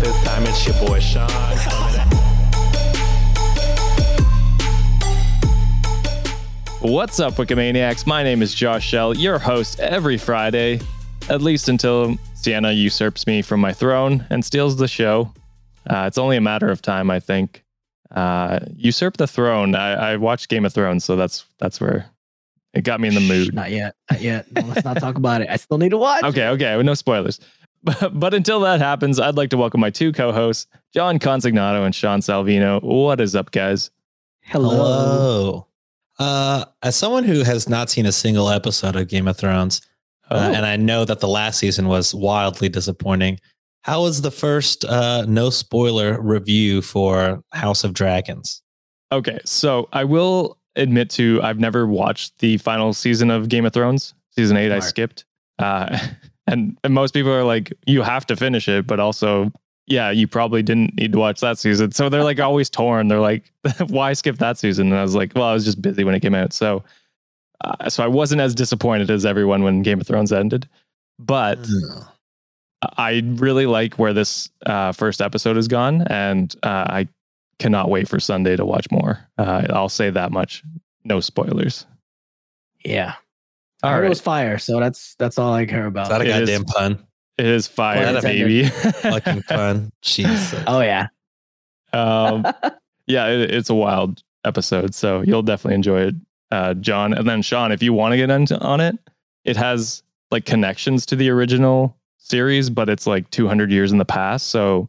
Power. For the fifth time, it's your boy Sean. What's up, Wikimaniacs? My name is Josh Shell, your host every Friday, at least until Sienna usurps me from my throne and steals the show. Uh, it's only a matter of time, I think. Uh, usurp the throne. I, I watched Game of Thrones, so that's that's where it got me in the mood. Not yet. Not yet. No, let's not talk about it. I still need to watch. Okay, okay, no spoilers. But, but until that happens, I'd like to welcome my two co-hosts, John Consignato and Sean Salvino. What is up, guys? Hello. Hello. Uh, as someone who has not seen a single episode of Game of Thrones, Oh. uh, and I know that the last season was wildly disappointing, how was the first uh, no spoiler review for House of Dragons? Okay, so I will admit to I've never watched the final season of Game of Thrones. Season eight, I Smart. skipped. And, and most people are like, you have to finish it, but also, yeah, you probably didn't need to watch that season. So they're like always torn. They're like, why skip that season? And I was like, well, I was just busy when it came out. So, uh, so I wasn't as disappointed as everyone when Game of Thrones ended. But I really like where this uh, first episode has gone, and uh, I cannot wait for Sunday to watch more. Uh, I'll say that much. No spoilers. Yeah. All I heard it was fire, so that's that's all I care about. Is that a It is- goddamn pun? It is fire, Pun baby. Fucking pun. Jesus. oh yeah. um, yeah, it, it's a wild episode, so you'll definitely enjoy it, uh, John. And then Sean, if you want to get into on it, it has like connections to the original series, but it's like 200 years in the past, so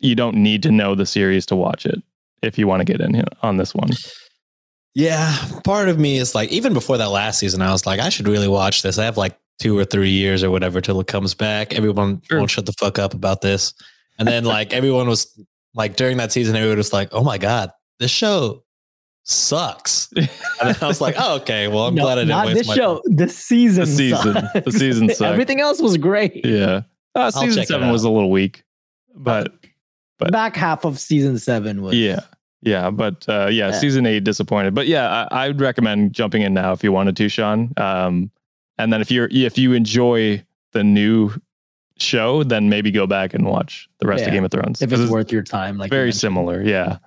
you don't need to know the series to watch it if you want to get in here on this one. Yeah, part of me is like, even before that last season, I was like, I should really watch this. I have like two or three years or whatever till it comes back. Everyone Sure. won't shut the fuck up about this. And then like everyone was like during that season, everyone was like, oh my God, this show sucks. And then I was like, oh, okay. Well, I'm No, glad I didn't not waste this my show. The season. The season. sucks. The season sucked. Everything else was great. Yeah. Uh, season seven was a little weak, but but- Back half of season seven was. yeah, yeah, but uh, yeah, Yeah. season eight disappointed. But yeah, I, I would recommend jumping in now if you wanted to, Sean. Um, and then if you're if you enjoy the new show, then maybe go back and watch the rest of Yeah. Game of Thrones. If it's worth your time, like very similar. Yeah.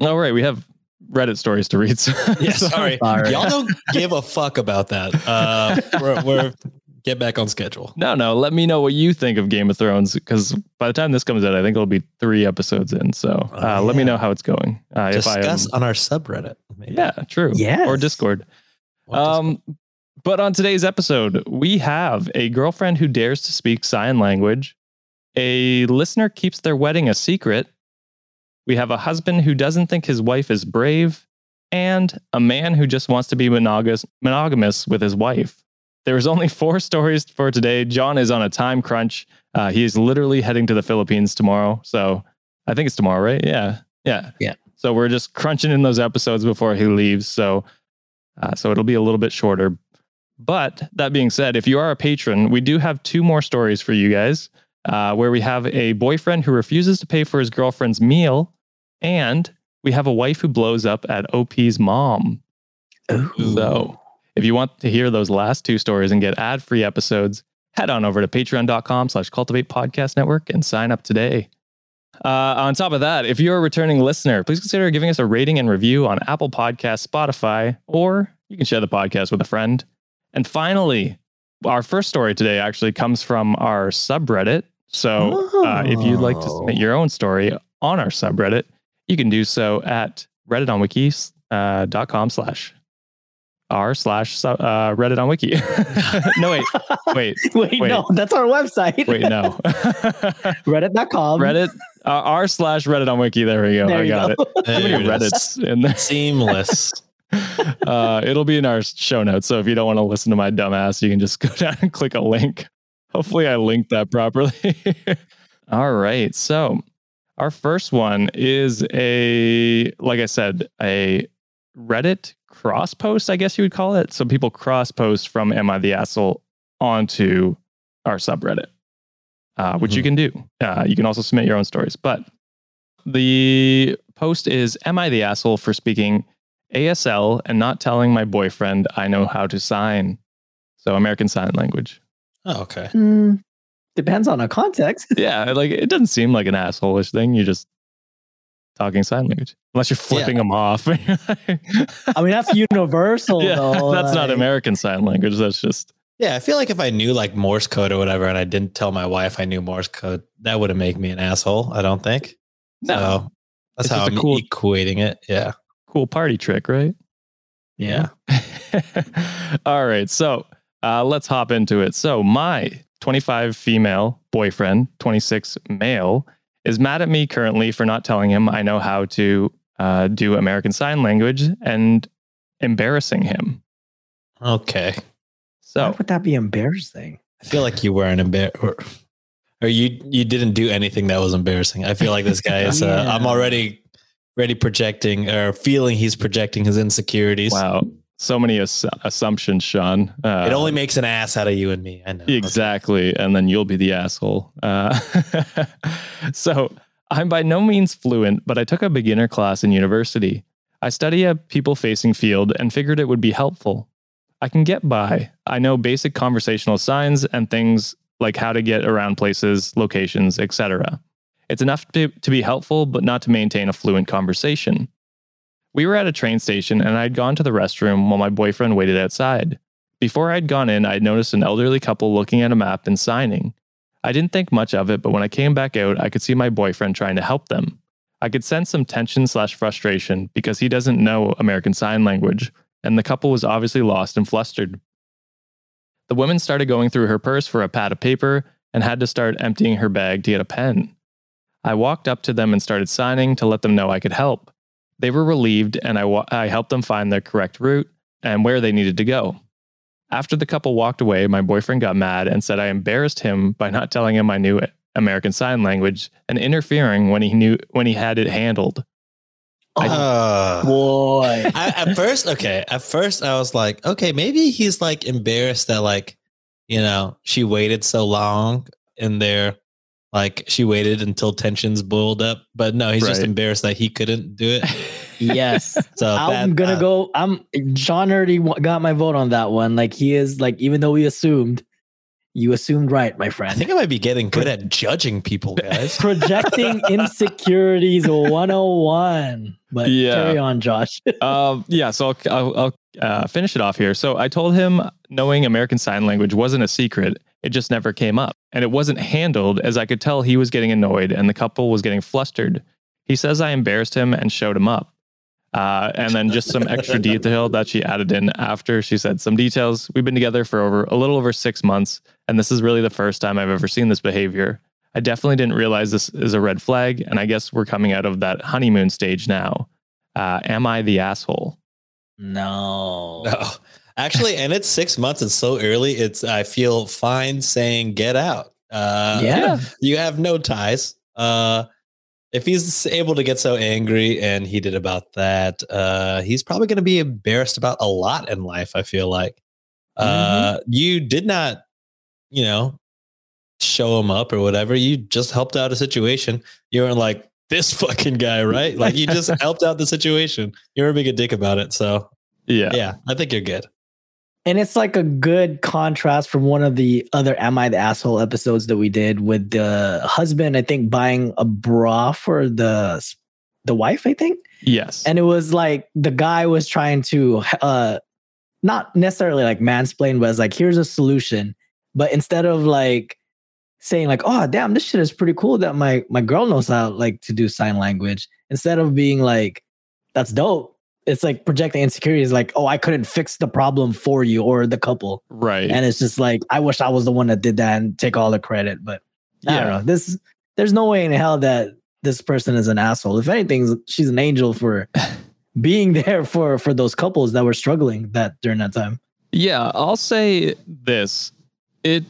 All right, we have Reddit stories to read. So, Yeah, sorry. Sorry. Y'all don't give a fuck about that. Uh, we're, we're get back on schedule. No, no. Let me know what you think of Game of Thrones because by the time this comes out, I think it'll be three episodes in. So uh, Oh, let me know how it's going. Uh, if I am, Discuss on our subreddit. Maybe. yeah, true. Yes. or Discord. What does- Um, but on today's episode, we have a girlfriend who dares to speak sign language. A listener keeps their wedding a secret. We have a husband who doesn't think his wife is brave, and a man who just wants to be monogamous, monogamous with his wife. There's only four stories for today. John is on a time crunch. Uh, he is literally heading to the Philippines tomorrow. So I think it's tomorrow, right? Yeah. Yeah. Yeah. So we're just crunching in those episodes before he leaves. So, uh, so it'll be a little bit shorter. But that being said, if you are a patron, we do have two more stories for you guys uh, where we have a boyfriend who refuses to pay for his girlfriend's meal, and we have a wife who blows up at OP's mom. Ooh. So If you want to hear those last two stories and get ad-free episodes, head on over to patreon.com slash cultivate podcast network and sign up today. Uh, on top of that, if you're a returning listener, please consider giving us a rating and review on Apple Podcasts, Spotify, or you can share the podcast with a friend. And finally, our first story today actually comes from our subreddit. So uh, if you'd like to submit your own story on our subreddit, you can do so at redditonwiki.com slash r slash uh, reddit on wiki. no, wait, wait, Wait, Wait. no, that's our website. wait, no. Reddit.com. Reddit, uh, r slash Reddit on wiki. There we go. There I got go. it. How many There it is. Reddits in there? Seamless. uh, it'll be in our show notes. So if you don't want to listen to my dumbass, you can just go down and click a link. Hopefully, I linked that properly. All right. So our first one is a, like I said, a Reddit cross post, I guess you would call it. So people cross post from Am I the Asshole onto our subreddit, uh, which you can do. Uh, you can also submit your own stories. But the post is Am I the Asshole for speaking ASL and not telling my boyfriend I know how to sign? So American Sign Language. Oh, okay. Hmm, depends on the context. yeah, like it doesn't seem like an asshole-ish thing. You're just talking sign language, unless you're flipping them off. I mean, that's universal, yeah, though. that's not American Sign Language. That's just Yeah, I feel like if I knew like Morse code or whatever, and I didn't tell my wife I knew Morse code, that wouldn't make me an asshole. I don't think. no So that's It's how just a I'm cool- equating it. Yeah. cool party trick, right? Yeah. All right. So uh, let's hop into it. So, my 25 female boyfriend, 26 male, is mad at me currently for not telling him I know how to uh, do American Sign Language and embarrassing him. Okay. Why So, would that be embarrassing? I feel like you weren't embarrassed, or, or you you didn't do anything that was embarrassing. I feel like this guy is. Uh, I'm already already projecting or feeling he's projecting his insecurities. wow. So many ass- assumptions, Sean. Uh, It only makes an ass out of you and me. I know. Exactly. And then you'll be the asshole. Uh, so I'm by no means fluent, but I took a beginner class in university. I study a people facing field and figured it would be helpful. I can get by. I know basic conversational signs and things like how to get around places, locations, etc. It's enough to, to be helpful, but not to maintain a fluent conversation. We were at a train station and I'd gone to the restroom while my boyfriend waited outside. Before I'd gone in, I'd noticed an elderly couple looking at a map and signing. I didn't think much of it, but when I came back out, I could see my boyfriend trying to help them. I could sense some tension slash frustration because he doesn't know American Sign Language, and the couple was obviously lost and flustered. The woman started going through her purse for a pad of paper and had to start emptying her bag to get a pen. I walked up to them and started signing to let them know I could help. They were relieved, and I, wa- I helped them find the correct route and where they needed to go. After the couple walked away, my boyfriend got mad and said I embarrassed him by not telling him I knew American Sign Language and interfering when he knew when he had it handled. Uh, Boy. I, at first, okay. At first, I was like, okay, maybe he's like embarrassed that like, you know, she waited so long in there, like she waited until tensions boiled up. But no, he's just embarrassed that he couldn't do it. yes. So I'm that- gonna uh, go. I'm Sean already got my vote on that one. Like he is like, even though we assumed, you assumed right, my friend. I think I might be getting good at judging people, guys. Projecting insecurities 101. But Yeah. carry on, Josh. um, yeah, so I'll, I'll, I'll uh, finish it off here. So I told him knowing American Sign Language wasn't a secret. It just never came up. And it wasn't handled as I could tell he was getting annoyed and the couple was getting flustered. He says I embarrassed him and showed him up. Uh, and then just some extra detail that she added in after she said some details. We've been together for over a little over six months, and this is really the first time I've ever seen this behavior. I definitely didn't realize this is a red flag, and I guess we're coming out of that honeymoon stage now. Uh, am I the asshole? No. No, actually, and it's six months. It's so early. It's I feel fine saying get out. Uh, Yeah. you have no ties. Uh, if he's able to get so angry and heated about that, uh, he's probably going to be embarrassed about a lot in life. I feel like uh, you did not, you know, show him up or whatever. You just helped out a situation. You weren't like this fucking guy, right? Like you just helped out the situation. You were being a dick about it. So Yeah. yeah, I think you're good. And it's like a good contrast from one of the other Am I the Asshole episodes that we did with the husband, I think, buying a bra for the the wife, I think. Yes. And it was like the guy was trying to uh not necessarily like mansplain, but it's like, here's a solution. But instead of like saying like, oh damn, this shit is pretty cool that my my girl knows how like to do sign language, instead of being like, that's dope, it's like projecting insecurities like oh i couldn't fix the problem for you or the couple right. and it's just like i wish i was the one that did that and take all the credit but i don't know this there's no way in hell that this person is an asshole if anything she's an angel for being there for for those couples that were struggling that during that time Yeah, I'll say this. It,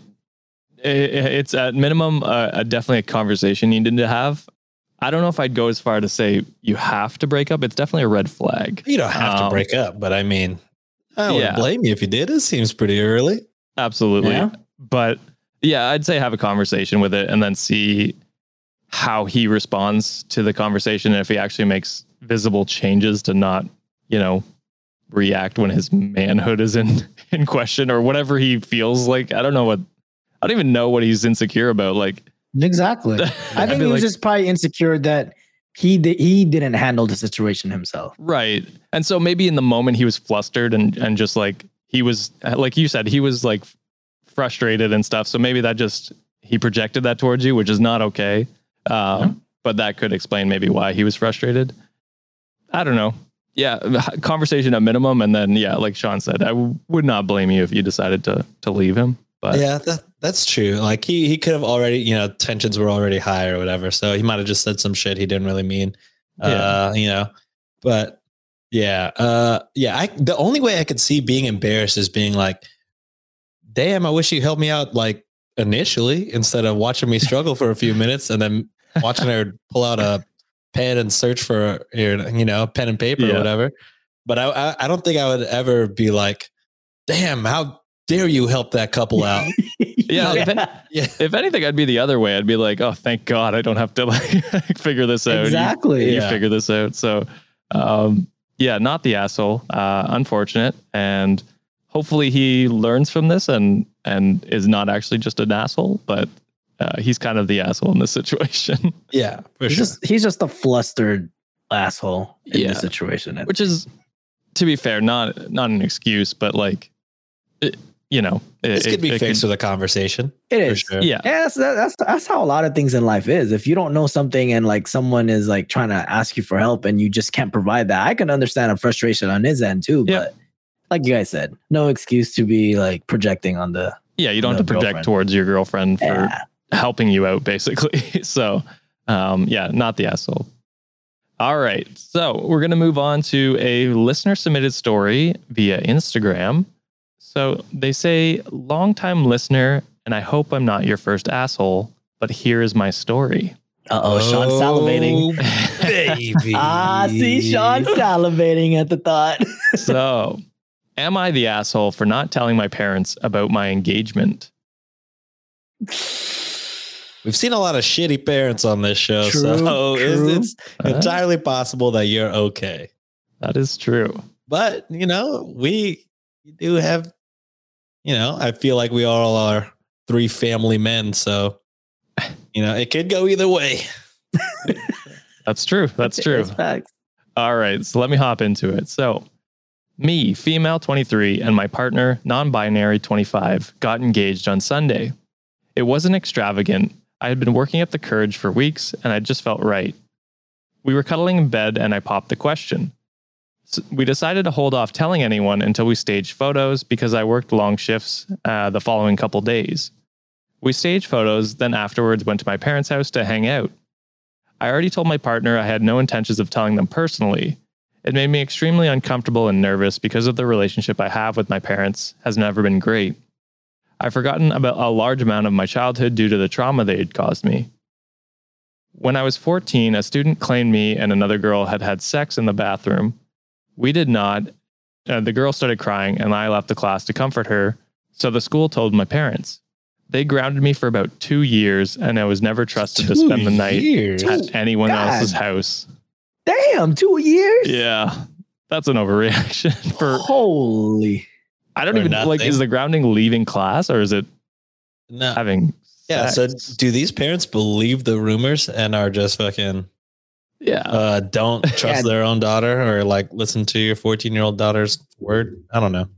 it it's at minimum uh, a definitely a conversation you need to have. I don't know if I'd go as far to say you have to break up. It's definitely a red flag. You don't have to Um, break up, but I mean, I wouldn't Yeah. blame you if you did. It seems pretty early. Absolutely. Yeah. But yeah, I'd say have a conversation with it and then see how he responds to the conversation and if he actually makes visible changes to not, you know, react when his manhood is in in question or whatever he feels like. I don't know what I don't even know what he's insecure about. Like exactly i think he was like- just probably insecure that he di- he didn't handle the situation himself Right. And so maybe in the moment he was flustered and and just like he was like you said he was like frustrated and stuff. So maybe that just he projected that towards you, which is not okay. Um, But that could explain maybe why he was frustrated. I don't know. Yeah, conversation at minimum, and then yeah, like Sean said, I w- would not blame you if you decided to to leave him. But yeah, that, that's true. Like he he could have already, you know, tensions were already high or whatever. So he might have just said some shit he didn't really mean. Uh, you know. But yeah, uh yeah, I the only way I could see being embarrassed is being like, damn, I wish you helped me out like initially instead of watching me struggle for a few minutes and then watching her pull out a pen and search for your, you know, pen and paper or whatever. But I, I I don't think I would ever be like, damn, how dare you help that couple out? Yeah, if yeah. if anything, I'd be the other way. I'd be like, oh, thank God, I don't have to like figure this out. Exactly you Yeah. figure this out. So, um, yeah, not the asshole. Uh, unfortunate, and hopefully he learns from this and and is not actually just an asshole, but uh, he's kind of the asshole in this situation, Yeah, for he's sure. just he's just a flustered asshole in Yeah. this situation which is, to be fair, not not an excuse, but like, it, you know, it, this could it- be it fixed with a conversation. It is. Sure. yeah, Yeah, that's, that's that's how a lot of things in life is. If you don't know something and like someone is like trying to ask you for help and you just can't provide that, I can understand a frustration on his end too. Yeah. But like you guys said, no excuse to be like projecting on the yeah. You don't have to project girlfriend. towards your girlfriend for yeah. helping you out basically so um yeah not the asshole all right so we're going to move on to a listener submitted story via instagram so they say longtime listener and i hope i'm not your first asshole but here is my story Uh oh, Sean salivating. Oh, baby. Ah, see Sean salivating at the thought. so am i the asshole for not telling my parents about my engagement We've seen a lot of shitty parents on this show, True, so true. it's, it's Uh, entirely possible that you're okay. that is true But you know, we do have, you know, I feel like we all are three family men, so you know, it could go either way. that's true that's true All right, so let me hop into it. So, me, female 23, and my partner, non binary 25, got engaged on Sunday. It wasn't extravagant. I had been working up the courage for weeks, and I just felt right. We were cuddling in bed, and I popped the question. We decided to hold off telling anyone until we staged photos because I worked long shifts uh, the following couple days. We staged photos, then afterwards went to my parents' house to hang out. I already told my partner I had no intentions of telling them personally. It made me extremely uncomfortable and nervous because of the relationship I have with my parents has never been great. I've forgotten about a large amount of my childhood due to the trauma they had caused me. When I was 14, a student claimed me and another girl had had sex in the bathroom. We did not. Uh, the girl started crying, and I left the class to comfort her. So the school told my parents. They grounded me for about two years, and I was never trusted to spend the night years. at anyone God. else's house. Damn, two years. Yeah, that's an overreaction for Holy. I don't Or even like. Is the grounding leaving class or is it No. having? Yeah. So do these parents believe the rumors and are just fucking yeah, uh don't trust Yeah. their own daughter or like listen to your 14 year old daughter's word? I don't know.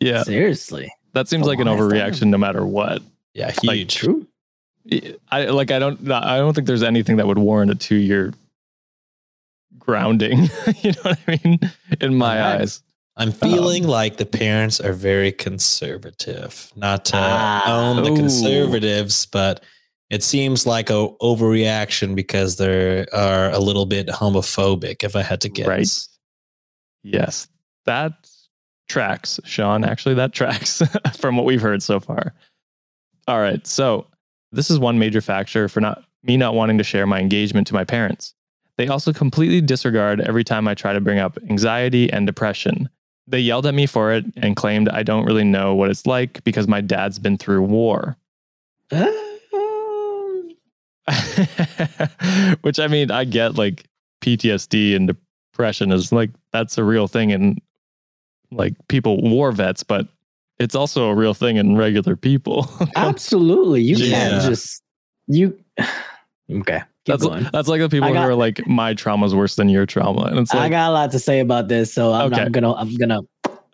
yeah. Seriously. That seems like an why is overreaction, no matter what. Yeah, Like, huge. True. I like. I don't. I don't think there's anything that would warrant a two year grounding. you know what I mean? In my Right. eyes. I'm feeling like the parents are very conservative. Not to Ah. own the Ooh. conservatives, but it seems like a overreaction because they are a little bit homophobic. If I had to guess, Right. Yes, that tracks, Sean. Actually, that tracks from what we've heard so far. All right. So, this is one major factor for not me not wanting to share my engagement to my parents. They also completely disregard every time I try to bring up anxiety and depression. They yelled at me for it and claimed I don't really know what it's like because my dad's been through war. Which I mean, I get like PTSD and depression is like that's a real thing in like people war vets, but it's also a real thing in regular people. absolutely. You Yeah. can't just you. Okay. Keep that's going. that's like the people I who are like my trauma is worse than your trauma, and it's like, I got a lot to say about this, so I'm, Okay. I'm gonna I'm gonna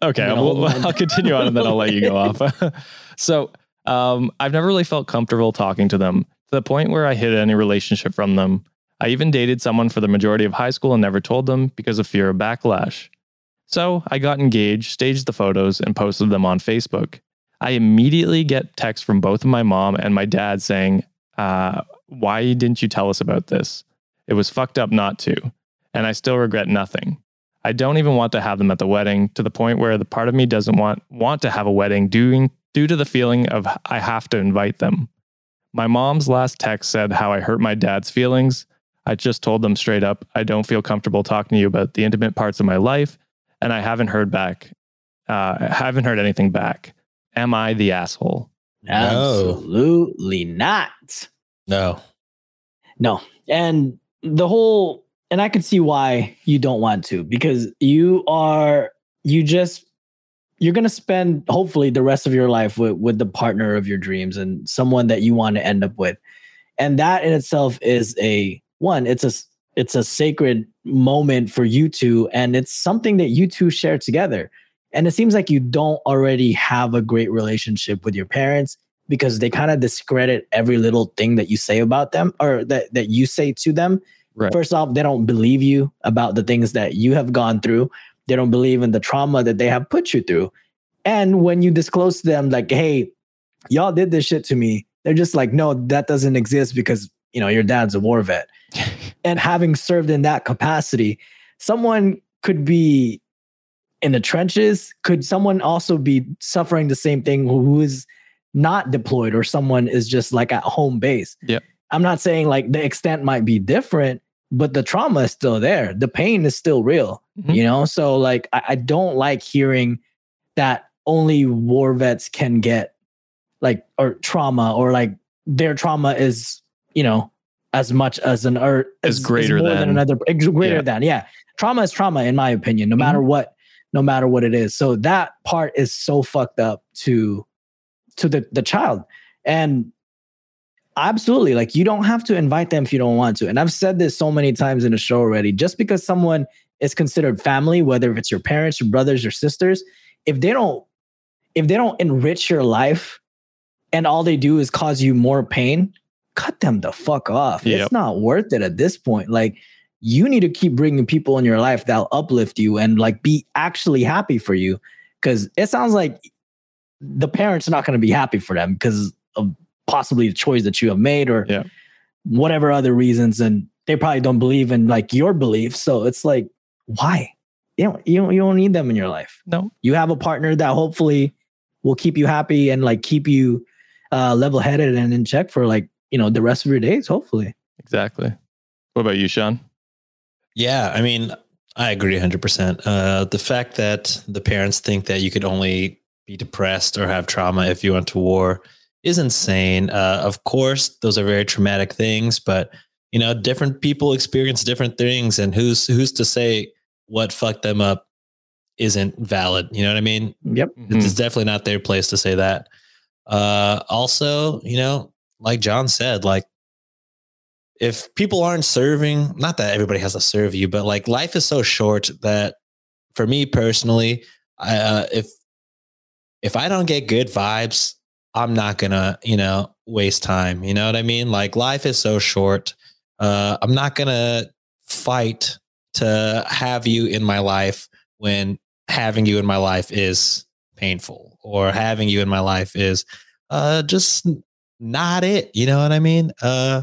okay, I'm gonna we'll. I'll continue on and then I'll let you go off. so um, I've never really felt comfortable talking to them to the point where I hid any relationship from them. I even dated someone for the majority of high school and never told them because of fear of backlash. So I got engaged, staged the photos, and posted them on Facebook. I immediately get texts from both my mom and my dad saying, uh, Why didn't you tell us about this? It was fucked up not to. And I still regret nothing. I don't even want to have them at the wedding to the point where the part of me doesn't want want to have a wedding due, due to the feeling of I have to invite them. My mom's last text said how I hurt my dad's feelings. I just told them straight up, I don't feel comfortable talking to you about the intimate parts of my life, and I haven't heard back. Uh, I haven't heard anything back. Am I the asshole? No. absolutely not. no. No. And the whole and I can see why you don't want to because you are you just you're going to spend hopefully the rest of your life with with the partner of your dreams and someone that you want to end up with. And that in itself is a one it's a it's a sacred moment for you two and it's something that you two share together. And it seems like you don't already have a great relationship with your parents because they kind of discredit every little thing that you say about them or that, that you say to them. Right. First off, they don't believe you about the things that you have gone through. They don't believe in the trauma that they have put you through. And when you disclose to them, like, hey, y'all did this shit to me, they're just like, no, that doesn't exist because, you know, your dad's a war vet. and having served in that capacity, someone could be in the trenches. Could someone also be suffering the same thing who who is not deployed or someone is just like at home base? Yeah. I'm not saying like the extent might be different, but the trauma is still there. The pain is still real, Mhm. you know? So, like, I, I don't like hearing that only war vets can get like, or trauma, or like their trauma is, you know, as much as an or Is greater more than. another ex- greater Yeah. than yeah trauma is trauma in my opinion no Mm-hmm. matter what no matter what it is so that part is so fucked up to to the the child and absolutely. Like you don't have to invite them if you don't want to. And i've said this so many times in the show already. Just because someone is considered family whether if it's your parents your brothers your sisters if they don't if they don't enrich your life and all they do is cause you more pain cut them the fuck off. Yep. it's not worth it at this point. Like you need to keep bringing people in your life that'll uplift you and like be actually happy for you. Because it sounds like the parents are not going to be happy for them because of possibly the choice that you have made or Yeah. whatever other reasons and they probably don't believe in like your beliefs so it's like why you don't you don't, you don't need them in your life No. you have a partner that hopefully will keep you happy and like keep you uh level headed and in check for like you know the rest of your days hopefully Exactly. What about you, Sean? Yeah, I mean, I agree 100%. Uh, the fact that the parents think that you could only be depressed or have trauma if you went to war is insane. Uh, of course, those are very traumatic things, but you know, different people experience different things, and who's who's to say what fucked them up isn't valid. You know what I mean? Yep. It's it's definitely not their place to say that. Uh, also, you know, like John said, like if people aren't serving, not that everybody has to serve you, but like life is so short that for me personally, I, uh, if if I don't get good vibes, I'm not gonna, you know, waste time. You know what I mean? Like life is so short. Uh, I'm not gonna fight to have you in my life when having you in my life is painful or having you in my life is uh just not it you know what i mean uh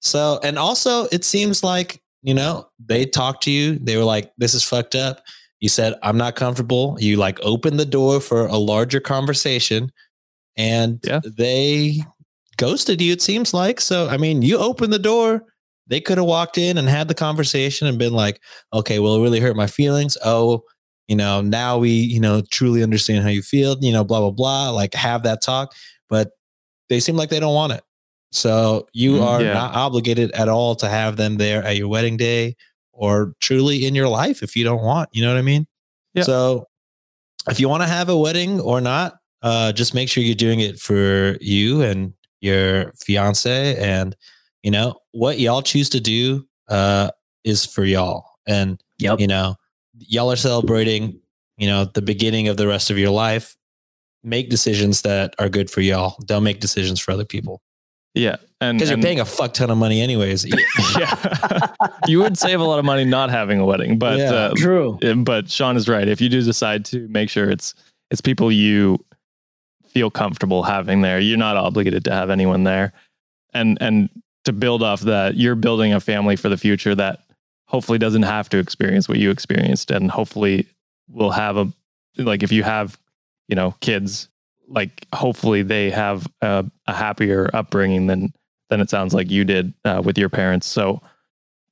so and also it seems like you know they talked to you they were like this is fucked up you said i'm not comfortable you like opened the door for a larger conversation and Yeah. they ghosted you it seems like so i mean you opened the door they could have walked in and had the conversation and been like okay well it really hurt my feelings oh you know now we you know truly understand how you feel you know blah blah blah like have that talk but they seem like they don't want it so you Mm, are yeah. not obligated at all to have them there at your wedding day or truly in your life if you don't want you know what i mean Yeah. so if you want to have a wedding or not uh just make sure you're doing it for you and your fiance and you know what y'all choose to do uh is for y'all and Yep. you know y'all are celebrating you know the beginning of the rest of your life make decisions that are good for y'all don't make decisions for other people Yeah, and because you're paying a fuck ton of money anyways yeah, you would save a lot of money not having a wedding, but Yeah. uh, True. but Sean is right. If you do decide to make sure it's it's people you feel comfortable having there, you're not obligated to have anyone there. And and to build off that, you're building a family for the future that hopefully doesn't have to experience what you experienced and hopefully will have a like if you have, you know, kids, like hopefully they have a, a happier upbringing than than it sounds like you did uh, with your parents. So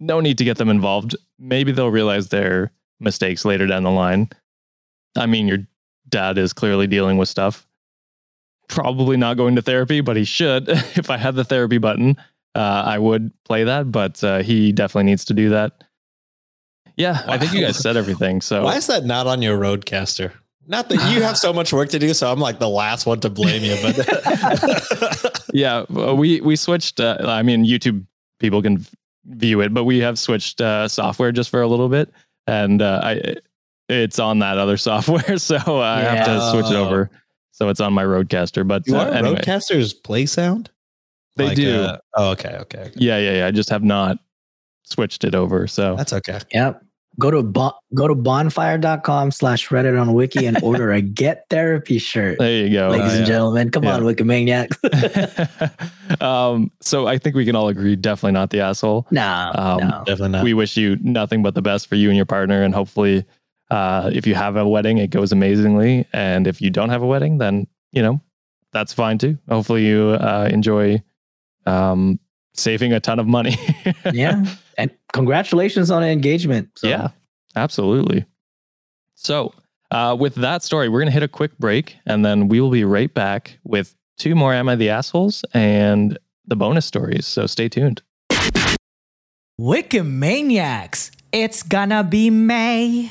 no need to get them involved. Maybe they'll realize their mistakes later down the line. I mean, your dad is clearly dealing with stuff. Probably not going to therapy, but he should. if I had the therapy button, uh, I would play that, but uh, he definitely needs to do that. Yeah, I think you guys said everything. So why is that not on your RodeCaster not that you have so much work to do so i'm like the last one to blame you but yeah, we we switched. Uh, I mean, YouTube people can view it, but we have switched uh, software just for a little bit, and uh, I it's on that other software, so I have to switch it Yeah. over. So it's on my RodeCaster. But do uh, anyway, RodeCasters play sound they Like, do. uh, oh okay okay, okay. yeah, yeah, yeah. I just have not switched it over. So that's okay Yep. Go to bon- go to bonfire.com slash Reddit on wiki and order a get therapy shirt. there you go. Ladies yeah. and gentlemen, come Yeah. on, Wikimaniacs. um, so I think we can all agree, definitely not the asshole. no, Um, no. definitely not we wish you nothing but the best for you and your partner and hopefully uh, if you have a wedding it goes amazingly. And if you don't have a wedding then you know that's fine too. Hopefully you uh, enjoy um, saving a ton of money. Yeah. And congratulations on an engagement. So, yeah absolutely. So uh, with that story we're going to hit a quick break and then we will be right back with two more am i the assholes and the bonus stories. So stay tuned. Wikimaniacs, it's gonna be May.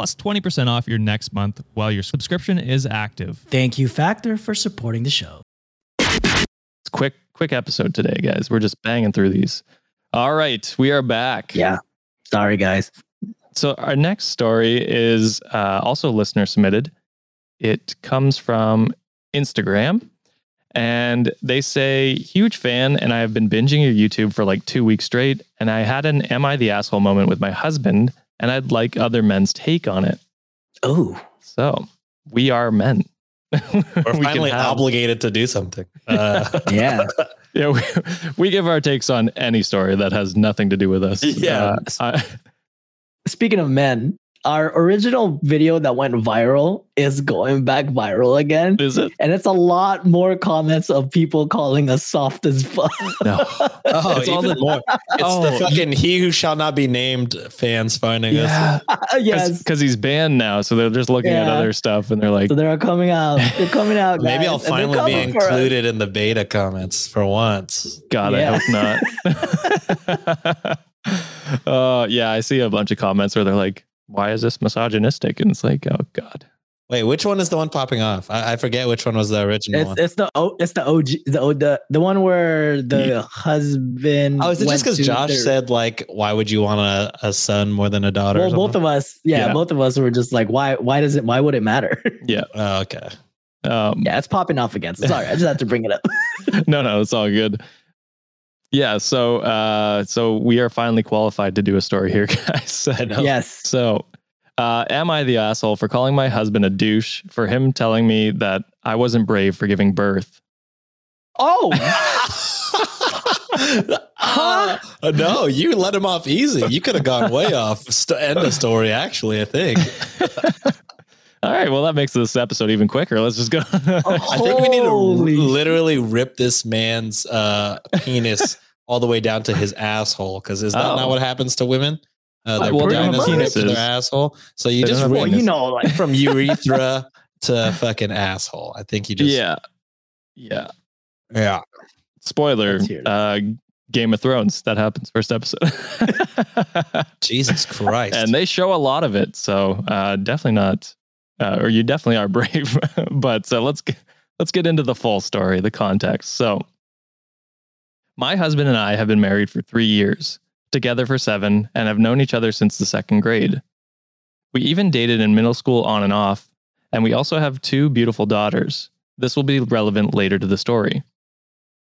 plus 20% off your next month while your subscription is active. Thank you, Factor, for supporting the show. It's a quick, quick episode today, guys. We're just banging through these. All right, we are back. Yeah. Sorry, guys. So our next story is uh, also listener submitted. It comes from Instagram, and they say, "Huge fan, and I have been binging your YouTube for like two weeks straight. And I had an "Am I the asshole?" moment with my husband, and I'd like other men's take on it. Oh, So we are men. We're We finally have- obligated to do something. Uh, yeah. Yeah, we, we give our takes on any story that has nothing to do with us. Yeah. Uh, I, Speaking of men, our original video that went viral is going back viral again. is it? And it's a lot more comments of people calling us soft as fuck. No. oh, It's all even the- more. It's Oh, the fucking "He Who Shall Not Be Named" fans finding us. yes. Because he's banned now, so they're just looking at other stuff and they're like, So they're coming out. They're coming out. Maybe I'll finally be coming for us. included in the beta comments for once. God, Yeah. I hope not. uh, yeah, I see a bunch of comments where they're like, why is this misogynistic? And it's like, oh God. Wait, which one is the one popping off? I, I forget which one was the original It's one. it's the o, it's the OG the the the one where the Yeah. husband. Oh, is it went just because Josh their- said like, "Why would you want a, a son more than a daughter?" Well, both of us, yeah, Yeah. both of us were just like, why? Why does it? Why would it matter? Yeah. Oh, okay. Um, yeah, it's popping off again. So sorry, I just had to bring it up. no, no, it's all good. Yeah, so uh, so we are finally qualified to do a story here, guys. I know. yes. So, uh, am I the asshole for calling my husband a douche for him telling me that I wasn't brave for giving birth? Oh, Uh, no, you let him off easy. You could have gone way off. St- end of story, actually. I think. All right, well that makes this episode even quicker. Let's just go. I think we need to Holy literally rip this man's uh, penis all the way down to his asshole. Because is that Oh. not what happens to women? Uh, their Well, they don't vaginas have to penises. their asshole. So you They just rip well, you know, like from urethra to fucking asshole. I think you just yeah, yeah. yeah. Spoiler: Let's hear it. uh, Game of Thrones. That happens first episode, Jesus Christ. and they show a lot of it. So uh, definitely not, uh, or you definitely are brave. but so let's get, let's get into the full story, the context. So, my husband and I have been married for three years, together for seven, and have known each other since the second grade. We even dated in middle school on and off, and we also have two beautiful daughters. This will be relevant later to the story.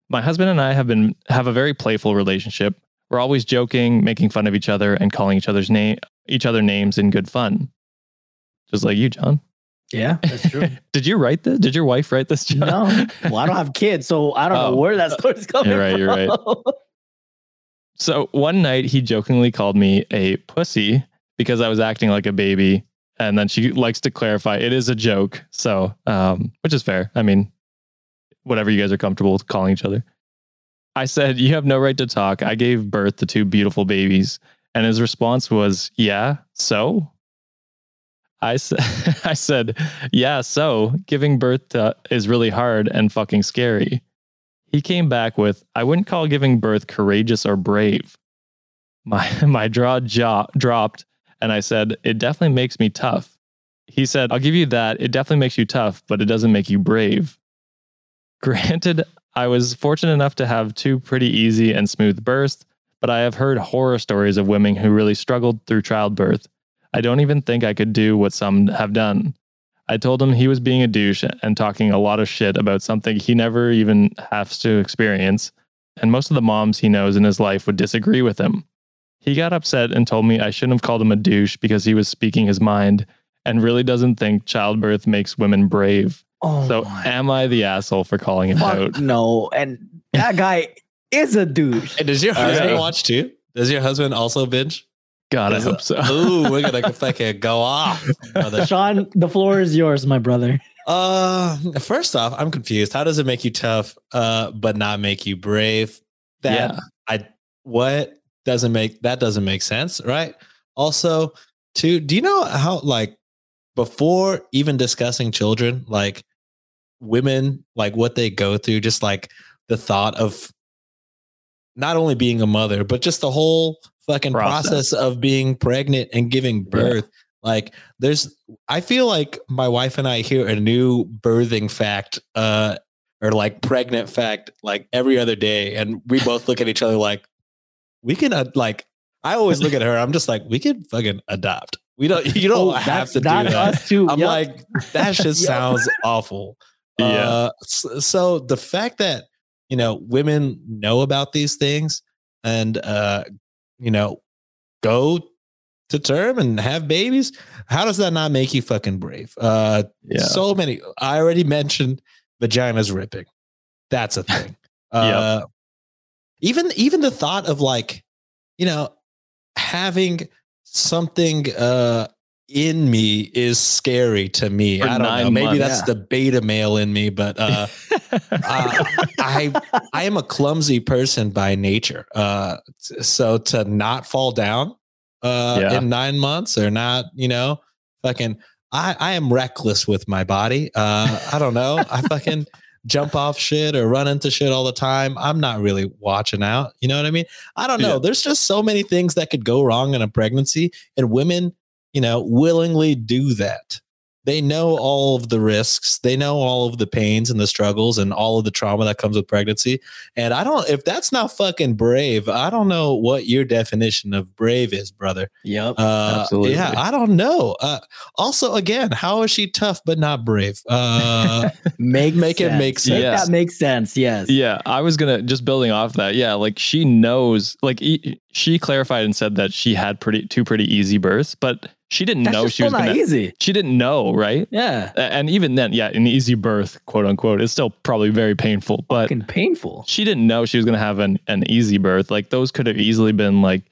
My husband and I have been have a very playful relationship. We're always joking, making fun of each other, and calling each other's name each other names in good fun. Just like you, John. yeah, that's true. Did you write this? Did your wife write this? John? no, well, I don't have kids, so I don't Oh. know where that story's coming from. You're right, you're right. So one night he jokingly called me a pussy because I was acting like a baby. And then she likes to clarify it is a joke. So, um, which is fair. I mean, whatever you guys are comfortable with calling each other. I said, You have no right to talk. I gave birth to two beautiful babies. And his response was, Yeah, so? I said, I said, Yeah, so giving birth to, is really hard and fucking scary. He came back with, I wouldn't call giving birth courageous or brave. My, my jaw jaw dropped, and I said, It definitely makes me tough. He said, I'll give you that. It definitely makes you tough, but it doesn't make you brave. Granted, I was fortunate enough to have two pretty easy and smooth births, but I have heard horror stories of women who really struggled through childbirth. I don't even think I could do what some have done. I told him he was being a douche and talking a lot of shit about something he never even has to experience, and most of the moms he knows in his life would disagree with him. He got upset and told me I shouldn't have called him a douche because he was speaking his mind and really doesn't think childbirth makes women brave. Oh, so, my am I the asshole for calling him fuck out? no! And that guy is a douche. Hey, does your husband right. watch too? Does your husband also binge? God, I hope it- so. Ooh, we're gonna fucking go off. brother. Sean, the floor is yours, my brother. Uh, first off, I'm confused. How does it make you tough, uh, but not make you brave? that Yeah. I what doesn't make that doesn't make sense, right? Also, too, do you know how like before even discussing children, like women, like what they go through, just like the thought of not only being a mother, but just the whole fucking process, Process. of being pregnant and giving birth. Like there's I feel like my wife and I hear a new birthing fact uh or like pregnant fact like every other day and we both look at each other like we can uh, like I always look at her I'm just like we can fucking adopt. We don't you don't Oh, have to do that. us too. I'm Yep. like that just Yep. sounds awful. Yeah. Uh, so, so the fact that you know women know about these things and uh you know go to term and have babies, how does that not make you fucking brave? Uh Yeah. so many I already mentioned vaginas ripping. That's a thing. uh even even the thought of like, you know, having something uh in me is scary to me. For I don't know. Maybe months. that's Yeah. the beta male in me, but uh uh, I I am a clumsy person by nature. Uh, so to not fall down uh, Yeah. in nine months or not, you know, fucking, I I am reckless with my body. Uh, I don't know. I fucking jump off shit or run into shit all the time. I'm not really watching out. You know what I mean? I don't know. Yeah. There's just so many things that could go wrong in a pregnancy, and women, you know, willingly do that they know all of the risks they know all of the pains and the struggles and all of the trauma that comes with pregnancy and i don't if that's not fucking brave i don't know what your definition of brave is brother Yep. uh Absolutely. yeah i don't know uh also again how is she tough but not brave uh Make make it make Make sense. Yes. that makes sense. Yes. Yeah, I was gonna just building off that. Yeah, like she knows. Like e- she clarified and said that she had pretty two pretty easy births, but she didn't That's know she was gonna. easy. She didn't know, right? Yeah. And even then, yeah, an easy birth, quote unquote, is still probably very painful. But Fucking painful. she didn't know she was gonna have an an easy birth. Like those could have easily been like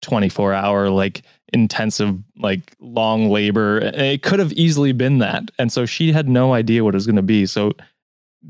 twenty four hour, like intensive, like long labor. It could have easily been that, and so she had no idea what it was gonna be. So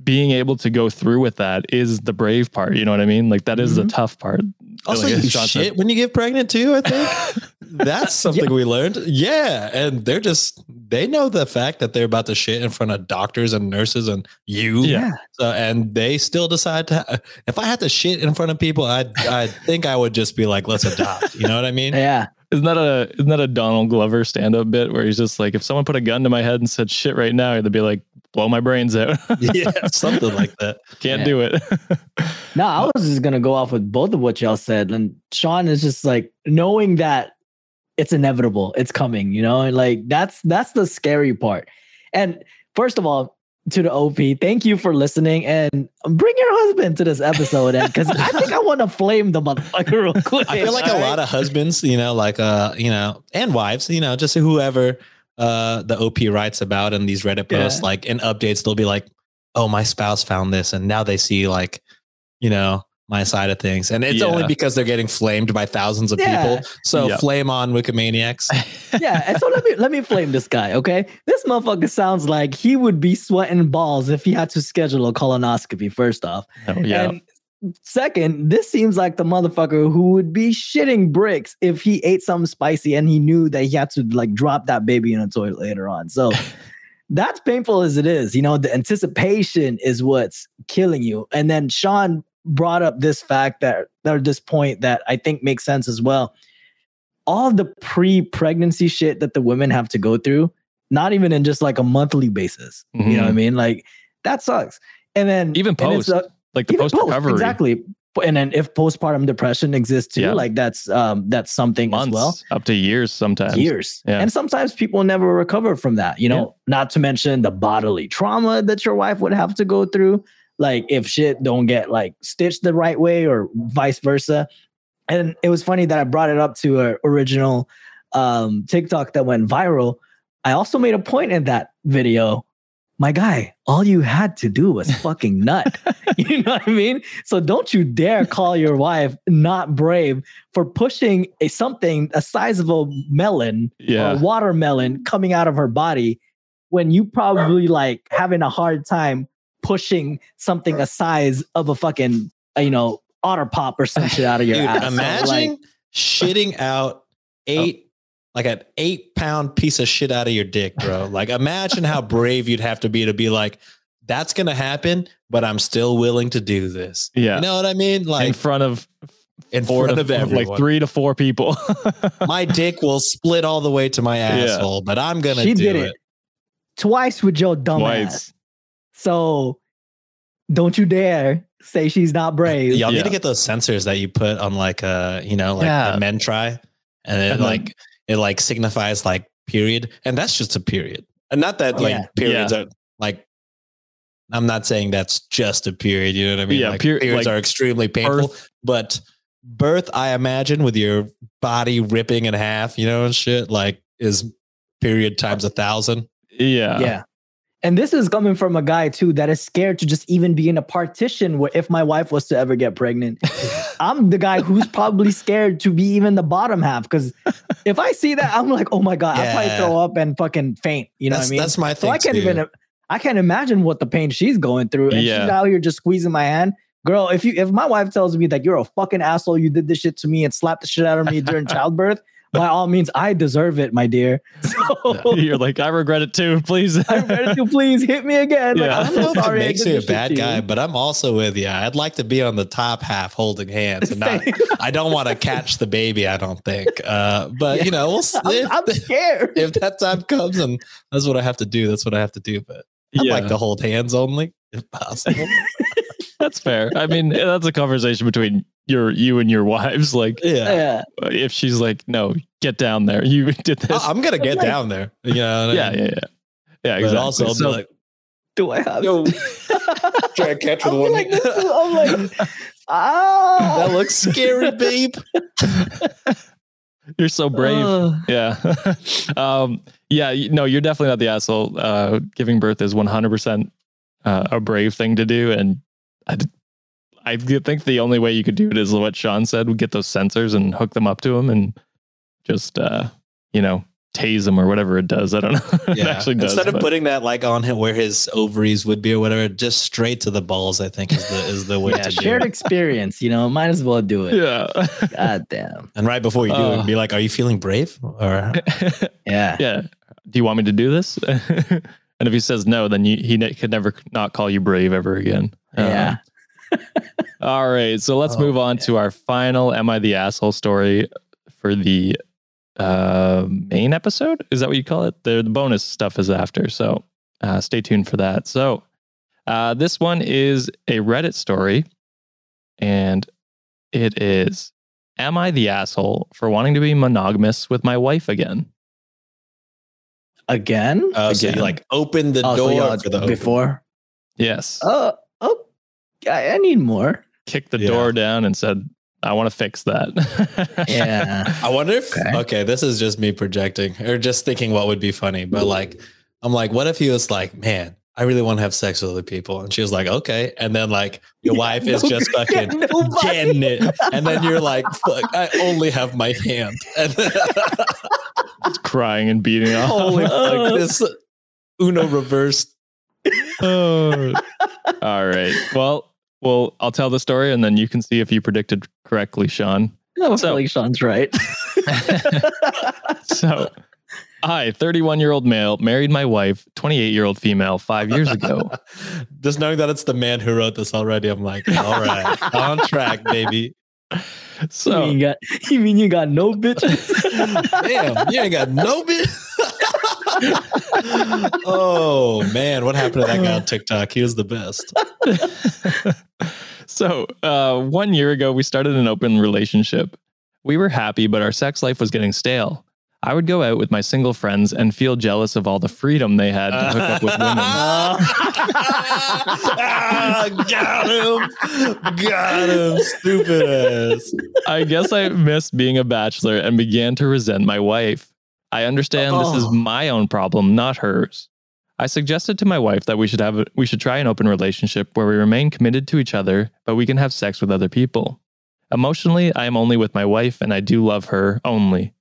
being able to go through with that is the brave part. You know what I mean? Like that is the mm-hmm. tough part. Also Like, you as shit when you get pregnant too i think that's something we learned yeah and they're just they know the fact that they're about to shit in front of doctors and nurses and you Yeah. So, and they still decide to. If I had to shit in front of people, I I think I would just be like, let's adopt. You know what I mean? Yeah. Isn't that a isn't that a Donald Glover stand up bit where he's just like, if someone put a gun to my head and said shit right now, they'd be like, blow my brains out. yeah, something like that. Can't Yeah. do it. No, I was just gonna go off with both of what y'all said, and Sean is just like knowing that it's inevitable, it's coming. You know, and like that's that's the scary part. And first of all, to the OP, thank you for listening, and bring your husband to this episode, because I think I want to flame the motherfucker real quick. I feel like a lot of husbands, you know, like uh, you know, and wives, you know, just whoever uh the OP writes about in these Reddit Yeah. posts, like in updates, they'll be like, "Oh, my spouse found this," and now they see like, you know, my side of things, and it's Yeah. only because they're getting flamed by thousands of Yeah. people. So Yeah. flame on Wikimaniacs. yeah, and so let me let me flame this guy, okay? This motherfucker sounds like he would be sweating balls if he had to schedule a colonoscopy. First off, Oh, yeah. And second, this seems like the motherfucker who would be shitting bricks if he ate something spicy and he knew that he had to like drop that baby in a toilet later on. So that's painful as it is. You know, the anticipation is what's killing you. And then Sean brought up this fact that or this point that I think makes sense as well. All the pre-pregnancy shit that the women have to go through, not even in just like a monthly basis. You know what I Mhm. mean? Like that sucks. And then Even post. a- like the post recovery exactly and then if postpartum depression exists too Yeah. like that's um that's something months as well up to years sometimes. years Yeah. and sometimes people never recover from that you know not to mention the bodily trauma that your wife would have to go through like if shit don't get like stitched the right way or vice versa and it was funny that i brought it up to a original um tiktok that went viral i also made a point in that video my guy all you had to do was fucking nut you know what I mean? So don't you dare call your wife not brave for pushing a something a size of a melon Yeah. a watermelon coming out of her body when you probably like having a hard time pushing something a size of a fucking uh, you know otter pop or some shit out of your Dude, ass. So, imagine like, shitting out eight, like an eight pound piece of shit out of your dick, bro. Like, imagine how brave you'd have to be to be like, that's gonna happen, but I'm still willing to do this. Yeah. You know what I mean? Like, in Like front of in front to, of everyone. like three to four people. my dick will split all the way to my asshole, but I'm gonna she do did it. it twice with your dumb ass. Twice. So don't you dare say she's not brave. Y'all need to get those sensors that you put on like uh you know like Yeah. the men try, and it And then- like it like signifies like period, and that's just a period, and not that like Yeah. periods are like. I'm not saying that's just a period. You know what I mean? Yeah, like, peri- periods like are extremely painful, birth- but birth, I imagine, with your body ripping in half, you know, and shit, like is period times a thousand. Yeah. Yeah. And this is coming from a guy too that is scared to just even be in a partition where if my wife was to ever get pregnant, I'm the guy who's probably scared to be even the bottom half. Because if I see that, I'm like, oh my God, I'll probably Yeah. throw up and fucking faint. You know that's, what I mean? That's my so. I can't too. even I can't imagine what the pain she's going through. And Yeah. she's out here just squeezing my hand. Girl, if you if my wife tells me that you're a fucking asshole, you did this shit to me and slapped the shit out of me during childbirth, by all means, I deserve it, my dear. So You're like, I regret it too. Please. I'm ready to please hit me again. Yeah. I I'm don't know so if it sorry. Makes did you a bad to you. guy, but I'm also with you. I'd like to be on the top half holding hands and not, I don't want to catch the baby, I don't think. Uh, but you know, we'll see. I'm, I'm scared. if that time comes and that's what I have to do, that's what I have to do. But I'd yeah, like to hold hands only if possible. that's fair. I mean, that's a conversation between your you and your wives. Like, yeah. Yeah. if she's like, no, get down there. You did this. I- I'm gonna get down there. You know, what I yeah, mean? yeah, yeah. Yeah, But exactly. also, I'll So- like, Do I have yo, try and catch with I'm one. like, this is- I'm like, that ah. looks scary, babe. You're so brave. Ugh. yeah. um, yeah. No, you're definitely not the asshole. Uh, giving birth is 100% uh, a brave thing to do. And I, d- I d- think the only way you could do it is what Sean said: we get those sensors and hook them up to him and just, uh, you know, tase him or whatever it does. I don't know. it actually does. Instead of but- putting that like on him where his ovaries would be or whatever, just straight to the balls. I think is the is the way Yeah, to do it. shared it. experience, you know, might as well do it. yeah. God damn. And right before you do Uh. it, be like, "Are you feeling brave?" Or Yeah. yeah. Do you want me to do this? and if he says no, then you, he ne- could never not call you brave ever again. Yeah. Um, all right. So let's Oh, move on to our final Am I the Asshole story for the uh, main episode? Is that what you call it? The, the bonus stuff is after. So uh, stay tuned for that. So uh, this one is a Reddit story. And it is Am I the asshole for wanting to be monogamous with my wife again? Again? uh, so you like open the Oh, door y'all for the before? Yes. Oh, oh, I, I need more. Kicked the Yeah. door down and said, I want to fix that. Yeah. I wonder if Okay. okay. this is just me projecting or just thinking what would be funny, but like I'm like, what if he was like, man, I really want to have sex with other people, and she was like, okay, and then like your wife is No- just fucking nobody. getting it, and then you're like, fuck, I only have my hand, and then, crying and beating off. holy fuck, this Uno reversed. Oh. All right. Well, well, I'll tell the story and then you can see if you predicted correctly, Sean. I So- feel like Sean's right. So, I, 31 year old male, married my wife, 28 year old female, five years ago. Just knowing that it's the man who wrote this already, I'm like, all right, on track, baby. You, So, mean you, got, you mean you got no bitches? Damn, you ain't got no bit. oh man, what happened to that guy on TikTok? He was the best. so uh, one year ago, we started an open relationship. We were happy, but our sex life was getting stale. I would go out with my single friends and feel jealous of all the freedom they had to hook up with women. Ah, got him, got him, stupid ass. I guess I missed being a bachelor and began to resent my wife. I understand this is Oh. my own problem, not hers. I suggested to my wife that we should have a, we should try an open relationship where we remain committed to each other, but we can have sex with other people. Emotionally, I am only with my wife and I do love her only.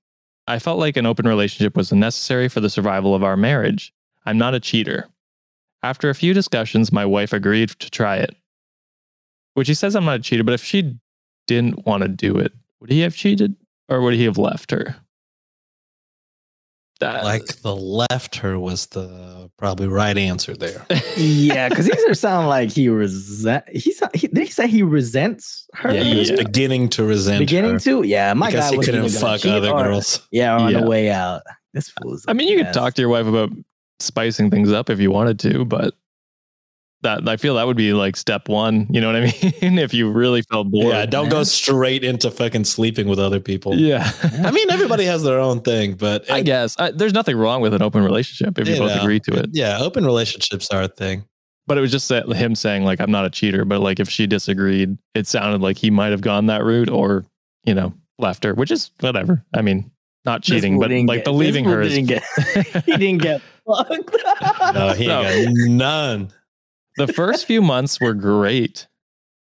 I felt like an open relationship was necessary for the survival of our marriage. I'm not a cheater. After a few discussions, my wife agreed to try it. Which he says I'm not a cheater, but if she didn't want to do it, would he have cheated or would he have left her? That, Like the left her was the probably right answer there. yeah, because these are sound like he resent. He's he, did he say he resents her? Yeah, he was Yeah. beginning to resent beginning her to. Yeah, my because guy he was couldn't fuck other or- girls. Yeah, on Yeah. the way out. This fool's. I mean, you could talk to your wife about spicing things up if you wanted to, but that I feel that would be like step one. You know what I mean? if you really felt bored. Yeah, don't go straight into fucking sleeping with other people. Yeah. I mean, everybody has their own thing, but I guess I, there's nothing wrong with an open relationship if you, you both know, agree to it. Yeah, open relationships are a thing. But it was just that him saying like I'm not a cheater, but like if she disagreed, it sounded like he might have gone that route or you know left her, which is whatever. I mean, not cheating, but like get- believing her is. Didn't get, he didn't get fucked. No, he ain't got none. The first few months were great.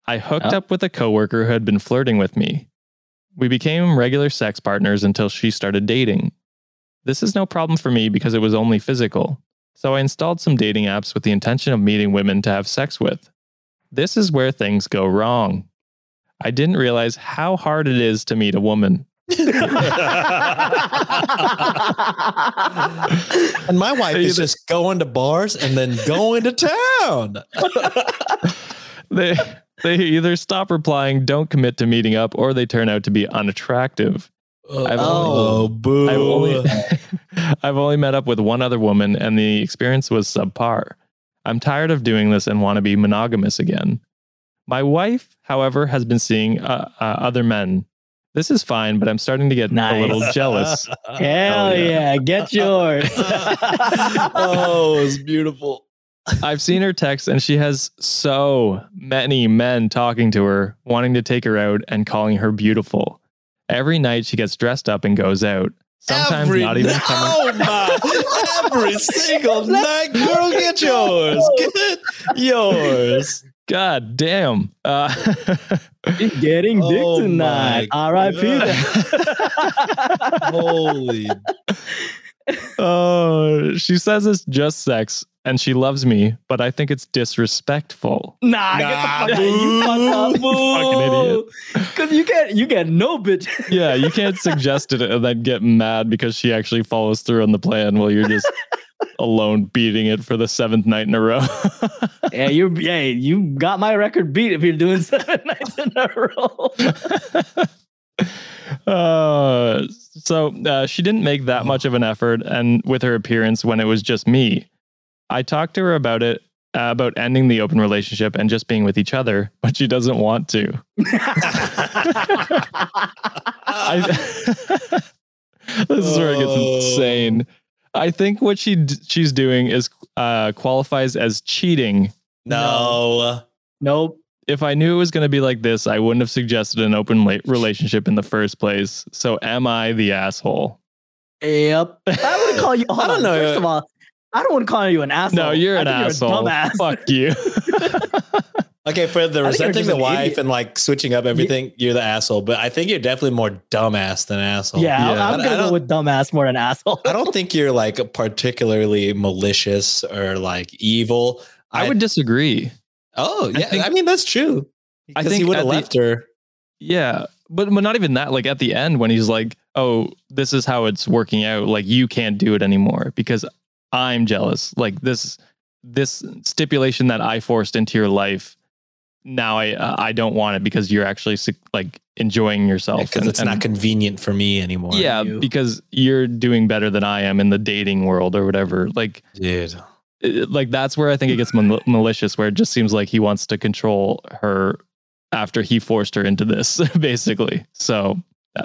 I hooked Oh. up with a coworker who had been flirting with me. We became regular sex partners until she started dating. This is no problem for me because it was only physical. So I installed some dating apps with the intention of meeting women to have sex with. This is where things go wrong. I didn't realize how hard it is to meet a woman. and my wife is just going to bars and then going to town. They they either stop replying, don't commit to meeting up, or they turn out to be unattractive. I've oh, boo. I've only I've only met up with one other woman and the experience was subpar. I'm tired of doing this and want to be monogamous again. My wife, however, has been seeing uh, uh, other men. This is fine, but I'm starting to get a little jealous. Hell Hell yeah. yeah. get yours. oh, it's beautiful. I've seen her text and she has so many men talking to her, wanting to take her out and calling her beautiful. Every night she gets dressed up and goes out. Sometimes every, not even coming. Oh my! Every single night, girl, get yours. Get yours. God damn. Uh, Getting dick Oh tonight. my R.I.P. God. Holy. Oh, she says it's just sex and she loves me, but I think it's disrespectful. Nah, Nah, get the fuck out. You fucked up, Fucking idiot. Because you get you get no bitch. Yeah, you can't suggest it uh, and then get mad because she actually follows through on the plan while you're just alone beating it for the seventh night in a row. yeah, you yeah, you got my record beat if you're doing seven nights in a row. uh, so uh, she didn't make that much of an effort and with her appearance when it was just me. I talked to her about it. Uh, about ending the open relationship and just being with each other, but she doesn't want to. I, this is where it gets Oh. insane. I think what she d- she's doing is uh, qualifies as cheating. No. nope. If I knew it was going to be like this, I wouldn't have suggested an open la- relationship in the first place. So, am I the asshole? Yep. I wouldn't call you. I don't on, know. First of all, I don't want to call you an asshole. No, you're an think asshole. You're a dumbass. Fuck you. Okay, for the I think you're resenting the wife idiot. and like switching up everything, you're the asshole. But I think you're definitely more dumbass than asshole. Yeah, Yeah. I'm, I'm gonna go with dumbass more than asshole. I don't think you're like particularly malicious or like evil. I would disagree. Oh I yeah, I, think- mean that's true. I think he would have at the- left her. Yeah, but but not even that. Like at the end, when he's like, "Oh, this is how it's working out. Like you can't do it anymore because I'm jealous. Like this this stipulation that I forced into your life. Now I uh, I don't want it because you're actually like enjoying yourself. Because and- it's and- not convenient for me anymore. Yeah, you. because you're doing better than I am in the dating world or whatever. Like dude. it- like that's where I think it gets mal- malicious, where it just seems like he wants to control her after he forced her into this, basically. So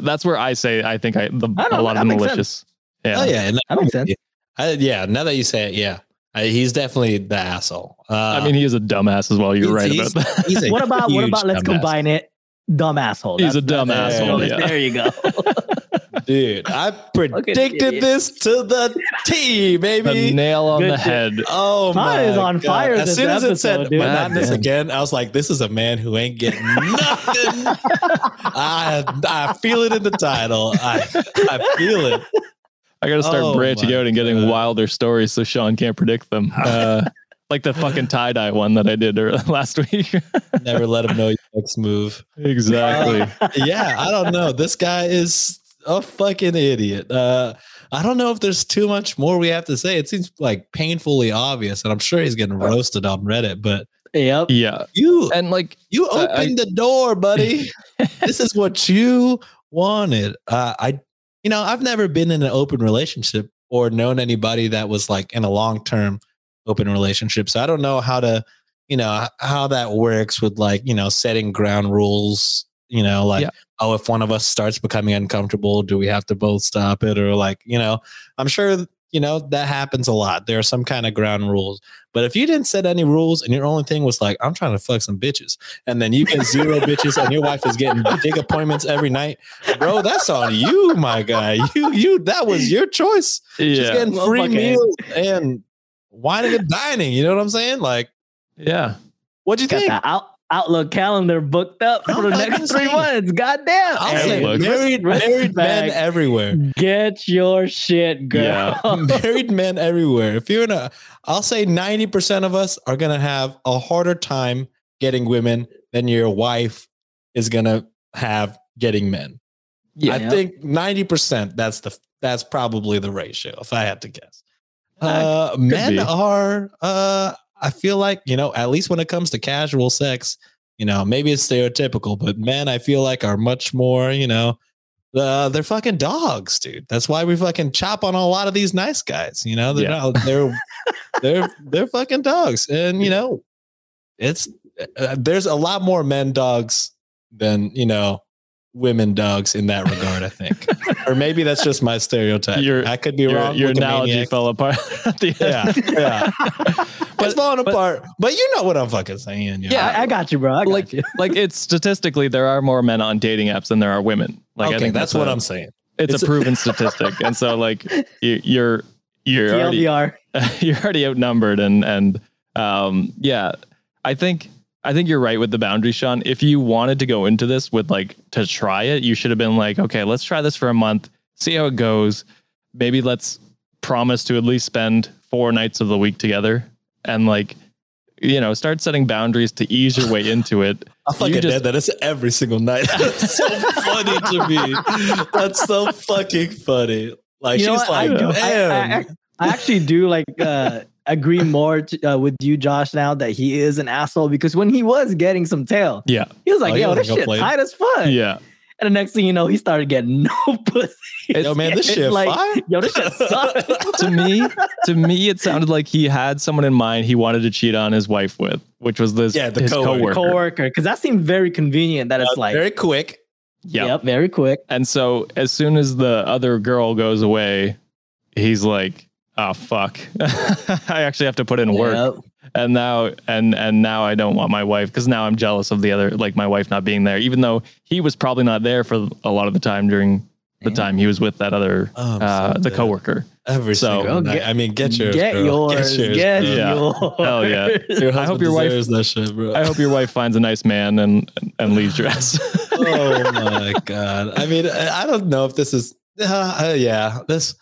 that's where I say I think I the, I a lot that of makes malicious. Yeah. Oh yeah, no, That makes sense. I, yeah. Now that you say it, yeah, I, he's definitely the asshole. Uh, I mean, he is a dumbass as well. You're right he's- about that. he's a What about what about let's dumbass. combine it? Dumb asshole. He's a That's- dumb that's- asshole, There, yeah. there you go. dude. I predicted idiot. this to the T, the baby. nail on Good the shit. head. Oh Mine my is on God. fire As soon as it said episode, dude. monotonous God damn. again, I was like, "This is a man who ain't getting nothing." I I feel it in the title. I I feel it. I got to start Oh branching out and getting God. wilder stories so Sean can't predict them. Uh, like the fucking tie dye one that I did last week. Never let him know you X move. Exactly. yeah, I don't know. This guy is a fucking idiot. Uh, I don't know if there's too much more we have to say. It seems like painfully obvious, and I'm sure he's getting roasted on Reddit. But Yep. yeah. you, And like, you I- opened the door, buddy. this is what you wanted. Uh, I, you know, I've never been in an open relationship or known anybody that was like in a long term open relationship. So I don't know how to, you know, how that works with like, you know, setting ground rules. You know, like, Yeah. oh, if one of us starts becoming uncomfortable, do we have to both stop it? Or like, you know, I'm sure, you know, that happens a lot. There are some kind of ground rules. But if you didn't set any rules and your only thing was like, I'm trying to fuck some bitches, and then you get zero bitches and your wife is getting big appointments every night, bro, that's on you, my guy. You you that was your choice. She's yeah. getting free meals and wining and dining. You know what I'm saying? Like, Yeah. what'd you Got think? that out, Outlook calendar booked up for the next three saying. months. Goddamn. I'll Hey, say married, married men everywhere. Get your shit, girl. Yeah. married men everywhere. If you're in a, I'll say 90% of us are going to have a harder time getting women than your wife is going to have getting men. Yeah. I think 90% that's the, that's probably the ratio if I had to guess. Uh, Uh, men be. are, uh, I feel like, you know, at least when it comes to casual sex, you know, maybe it's stereotypical, but men, I feel like are much more, you know, uh, they're fucking dogs, dude. That's why we fucking chop on a lot of these nice guys. You know, they're Yeah. not, they're they're they're fucking dogs, and you know, it's uh, there's a lot more men dogs than you know women dogs in that regard. I think, or maybe that's just my stereotype. Your- I could be Your, wrong. your analogy Wikimaniac. fell apart at the end. Yeah, yeah. it's falling but- apart, but you know what I'm fucking saying. you know? Yeah, I, I got you, bro. I got like you. like it's statistically there are more men on dating apps than there are women. Like I think that's, what i I'm saying. It's, it's a a- proven statistic, and so like you, you're you're already you're already outnumbered, and and um yeah, I think I think you're right with the boundaries, Sean. If you wanted to go into this with like to try it, you should have been like, okay, let's try this for a month, see how it goes. Maybe let's promise to at least spend four nights of the week together, and like you know start setting boundaries to ease your way into it. I fucking just- did that. It's every single night. That's so funny to me. That's so fucking funny. Like You know she's what? Like, I- damn. I- I- I actually do like uh, agree more to, uh, with you, Josh, now that he is an asshole because when he was getting some tail, Yeah, he was like, Oh, "Yo, this shit play it. tight as fuck." yeah. And the next thing you know, he started getting no pussy. Yo, man, this shit like, fire. Yo, this shit sucks. to me, to me, it sounded like he had someone in mind he wanted to cheat on his wife with, which was this Yeah, the his coworker. coworker. Coworker, because that seemed very convenient. That it's Uh, like, very quick. Yeah. yep, very quick. And so as soon as the other girl goes away, he's like, "Oh fuck, I actually have to put in work." Yep. And now, and and now I don't want my wife because now I'm jealous of the other, like my wife not being there, even though he was probably not there for a lot of the time during the Yeah. time he was with that other, Oh, uh, so the coworker. Every So- single night. get- I mean, get yours. Get girl. yours. Get yours. Get bro. Yeah. yours. Hell yeah. Your I hope husband your wife- deserves that shit, bro. I hope your wife finds a nice man and and leaves your ass. oh my god. I mean, I I don't know if this is. Uh, uh, yeah, this.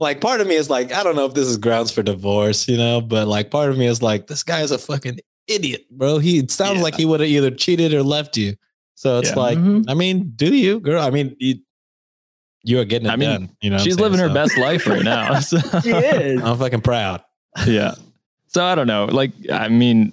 Like, part of me is like, I don't know if this is grounds for divorce, you know. But like, part of me is like, this guy is a fucking idiot, bro. He it sounds Yeah. like he would have either cheated or left you. So it's Yeah. like, Mhm. I mean, do you, girl? I mean, you, you are getting it I mean, done. You know, She's saying? living her best life right now. So- She is. I'm fucking proud. yeah. So I don't know. Like, I mean,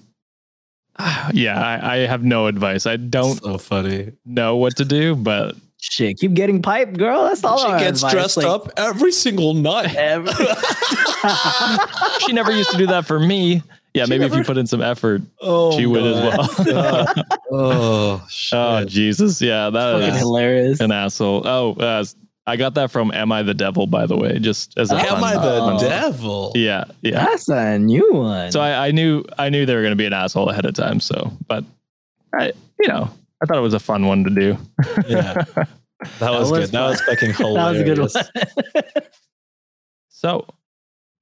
yeah, I, I have no advice. I don't So funny. know what to do, but Shit, keep getting piped, girl. That's all. she our gets advice. dressed Like, up every single night. every- she never used to do that for me. Yeah, She maybe if you put in some effort, oh, she would as well. Oh, shit. oh Jesus, yeah, that fucking hilarious. an asshole. Oh, uh, I got that from "Am I the Devil?" By the way, just as a Am fun, I the Oh. devil? yeah, yeah. That's a new one. So I, I knew I knew they were going to be an asshole ahead of time. So, but I, you know, I thought it was a fun one to do. Yeah. That was, was good. That was fucking cold. that was a good one. So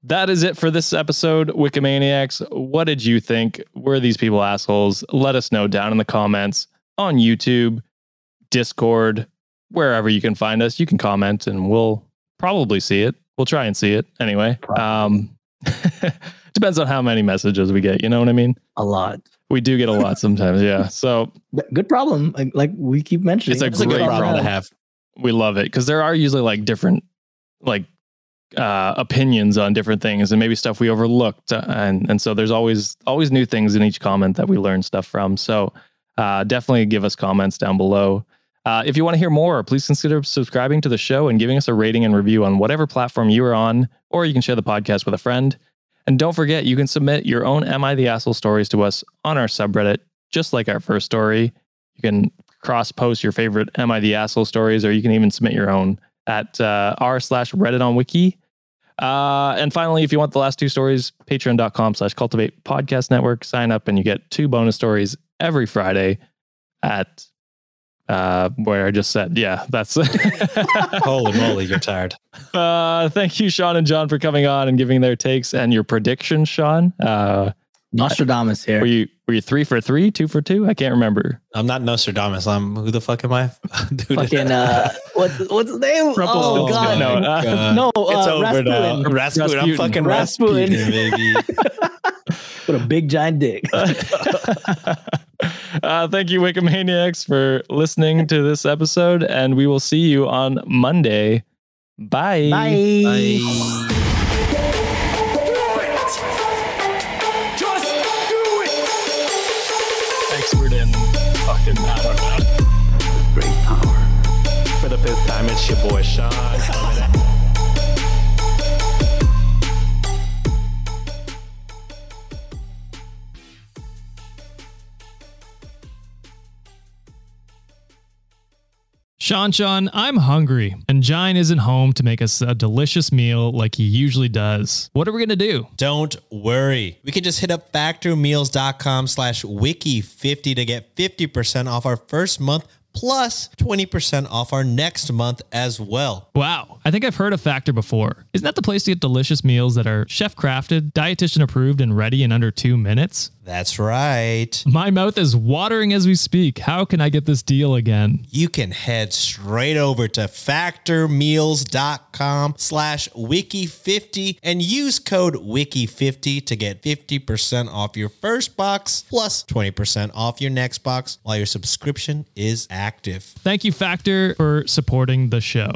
that is it for this episode, Wikimaniacs. What did you think? Were these people assholes? Let us know down in the comments on YouTube, Discord, wherever you can find us. You can comment and we'll probably see it. We'll try and see it anyway. Um, depends on how many messages we get. You know what I mean? a lot. We do get a lot sometimes. Yeah. So Good problem. Like, like we keep mentioning. It's a It's a good Great problem to have. we love it because there are usually like different like uh opinions on different things and maybe stuff we overlooked uh, and and so there's always always new things in each comment that we learn stuff from so uh definitely give us comments down below uh, if you want to hear more please consider subscribing to the show and giving us a rating and review on whatever platform you are on or you can share the podcast with a friend and don't forget you can submit your own am i the asshole stories to us on our subreddit just like our first story. You can cross post your favorite am i the asshole stories or you can even submit your own at uh, r slash reddit on wiki. Uh, and finally if you want the last two stories patreon.com slash cultivate podcast network. Sign up and you get two bonus stories every friday at uh, where i just said yeah that's Holy moly, you're tired. uh, thank you sean and john for coming on and giving their takes and your predictions sean uh, Nostradamus here. were you were you three for three two for two i can't remember I'm not Nostradamus. I'm who the fuck am I? Dude, Fucking uh, what's what's his name? Oh Rumpelstiltskin. god, No, no, uh, no, it's uh, over now. Rasputin. Rasputin. I'm fucking Rasputin. Rasputin, baby. With a big giant dick. Uh, thank you, Wikimaniacs, for listening to this episode, and we will see you on Monday. Bye. Bye. Expert in fucking, I don't know. Great power. For the fifth time, it's your boy Sean. Sean, Sean, I'm hungry, and Jine isn't home to make us a delicious meal like he usually does. What are we gonna do? Don't worry. We can just hit up factormeals.com slash wiki50 to get 50% off our first month plus 20% off our next month as well. Wow, I think I've heard of Factor before. Isn't that the place to get delicious meals that are chef crafted, dietitian approved, and ready in under two minutes? That's right. My mouth is watering as we speak. How can I get this deal again? You can head straight over to factormeals.com slash wiki50 and use code wiki50 to get 50% off your first box plus 20% off your next box while your subscription is active. Thank you, Factor, for supporting the show.